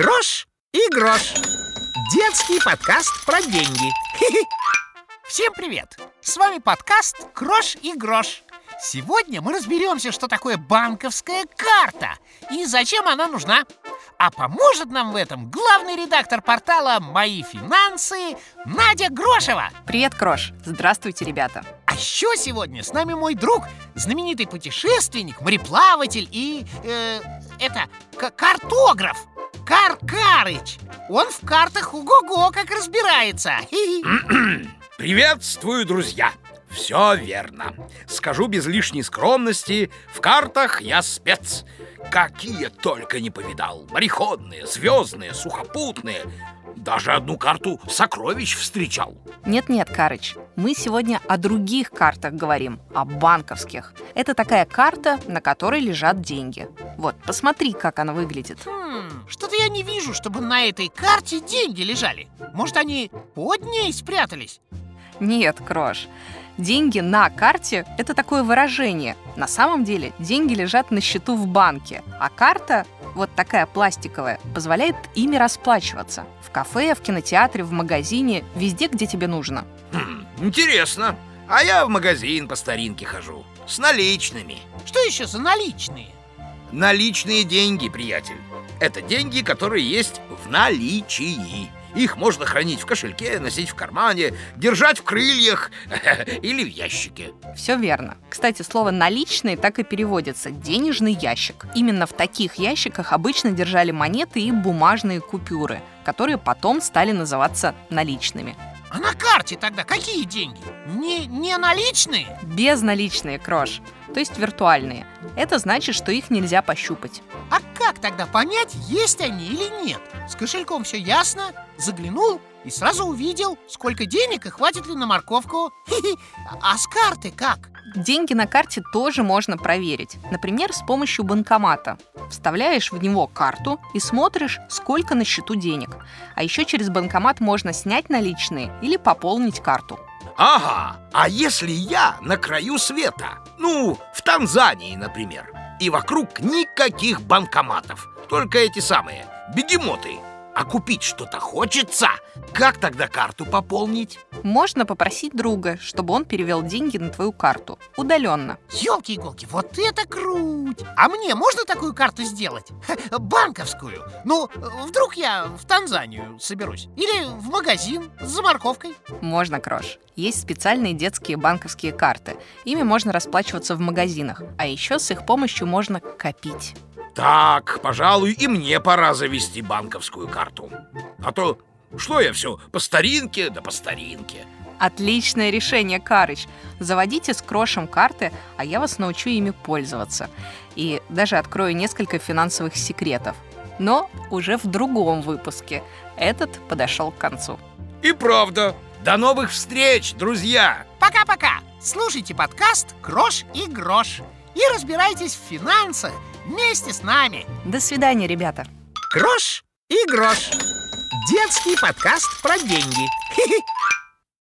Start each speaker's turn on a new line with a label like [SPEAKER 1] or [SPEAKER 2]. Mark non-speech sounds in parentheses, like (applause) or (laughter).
[SPEAKER 1] Крош и грош. Детский подкаст про деньги. Всем привет! С вами подкаст Крош и Грош. Сегодня мы разберемся, что такое банковская карта и зачем она нужна. А поможет нам в этом главный редактор портала «Мои финансы» Надя Грошева.
[SPEAKER 2] Привет, Крош! Здравствуйте, ребята!
[SPEAKER 1] А еще сегодня с нами мой друг, знаменитый путешественник, мореплаватель и... Э, это... картограф. Кар Карыч. Он в картах ого-го как разбирается. (clears throat)
[SPEAKER 3] Приветствую, друзья! Все верно. Скажу без лишней скромности, в картах я спец. Какие только не повидал. Мореходные, звездные, сухопутные. Даже одну карту сокровищ встречал.
[SPEAKER 2] Нет-нет, Карыч, мы сегодня о других картах говорим, о банковских. Это такая карта, на которой лежат деньги. Вот, посмотри, как она выглядит.
[SPEAKER 1] Хм, что-то я не вижу, чтобы на этой карте деньги лежали. Может, они под ней спрятались?
[SPEAKER 2] Нет, Крош. Деньги на карте – это такое выражение. На самом деле деньги лежат на счету в банке, а карта, вот такая пластиковая, позволяет ими расплачиваться. В кафе, в кинотеатре, в магазине, везде, где тебе нужно.
[SPEAKER 3] Хм, интересно. А я в магазин по старинке хожу. С наличными.
[SPEAKER 1] Что еще за наличные?
[SPEAKER 3] Наличные деньги, приятель. Это деньги, которые есть в наличии. Их можно хранить в кошельке, носить в кармане, держать в крыльях (laughs) или в ящике.
[SPEAKER 2] Все верно. Кстати, слово «наличные» так и переводится «денежный ящик». Именно в таких ящиках обычно держали монеты и бумажные купюры, которые потом стали называться наличными.
[SPEAKER 1] А на карте тогда какие деньги? Не, не наличные?
[SPEAKER 2] Безналичные, Крош, то есть виртуальные. Это значит, что их нельзя пощупать.
[SPEAKER 1] А как тогда понять, есть они или нет? С кошельком все ясно, заглянул и сразу увидел, сколько денег и хватит ли на морковку. (laughs) А с карты как?
[SPEAKER 2] Деньги на карте тоже можно проверить. Например, с помощью банкомата. Вставляешь в него карту и смотришь, сколько на счету денег. А еще через банкомат можно снять наличные или пополнить карту.
[SPEAKER 3] Ага, а если я на краю света? Ну, в Танзании, например. И вокруг никаких банкоматов. Только эти самые, бегемоты. А купить что-то хочется? Как тогда карту пополнить?
[SPEAKER 2] Можно попросить друга, чтобы он перевел деньги на твою карту. Удаленно.
[SPEAKER 1] Елки-иголки, вот это круть! А мне можно такую карту сделать? Ха, банковскую. Ну, вдруг я в Танзанию соберусь. Или в магазин за морковкой.
[SPEAKER 2] Можно, Крош. Есть специальные детские банковские карты. Ими можно расплачиваться в магазинах. А еще с их помощью можно копить.
[SPEAKER 3] Так, пожалуй, и мне пора завести банковскую карту. А то что я все по старинке да по старинке.
[SPEAKER 2] Отличное решение, Карыч. Заводите с крошем карты, а я вас научу ими пользоваться. И даже открою несколько финансовых секретов. Но уже в другом выпуске. Этот подошел к концу.
[SPEAKER 3] И правда. До новых встреч, друзья!
[SPEAKER 1] Пока-пока! Слушайте подкаст «Крош и грош» и разбирайтесь в финансах вместе с нами.
[SPEAKER 2] До свидания, ребята.
[SPEAKER 1] Крош и грош. Детский подкаст про деньги. Хе-хе. (laughs)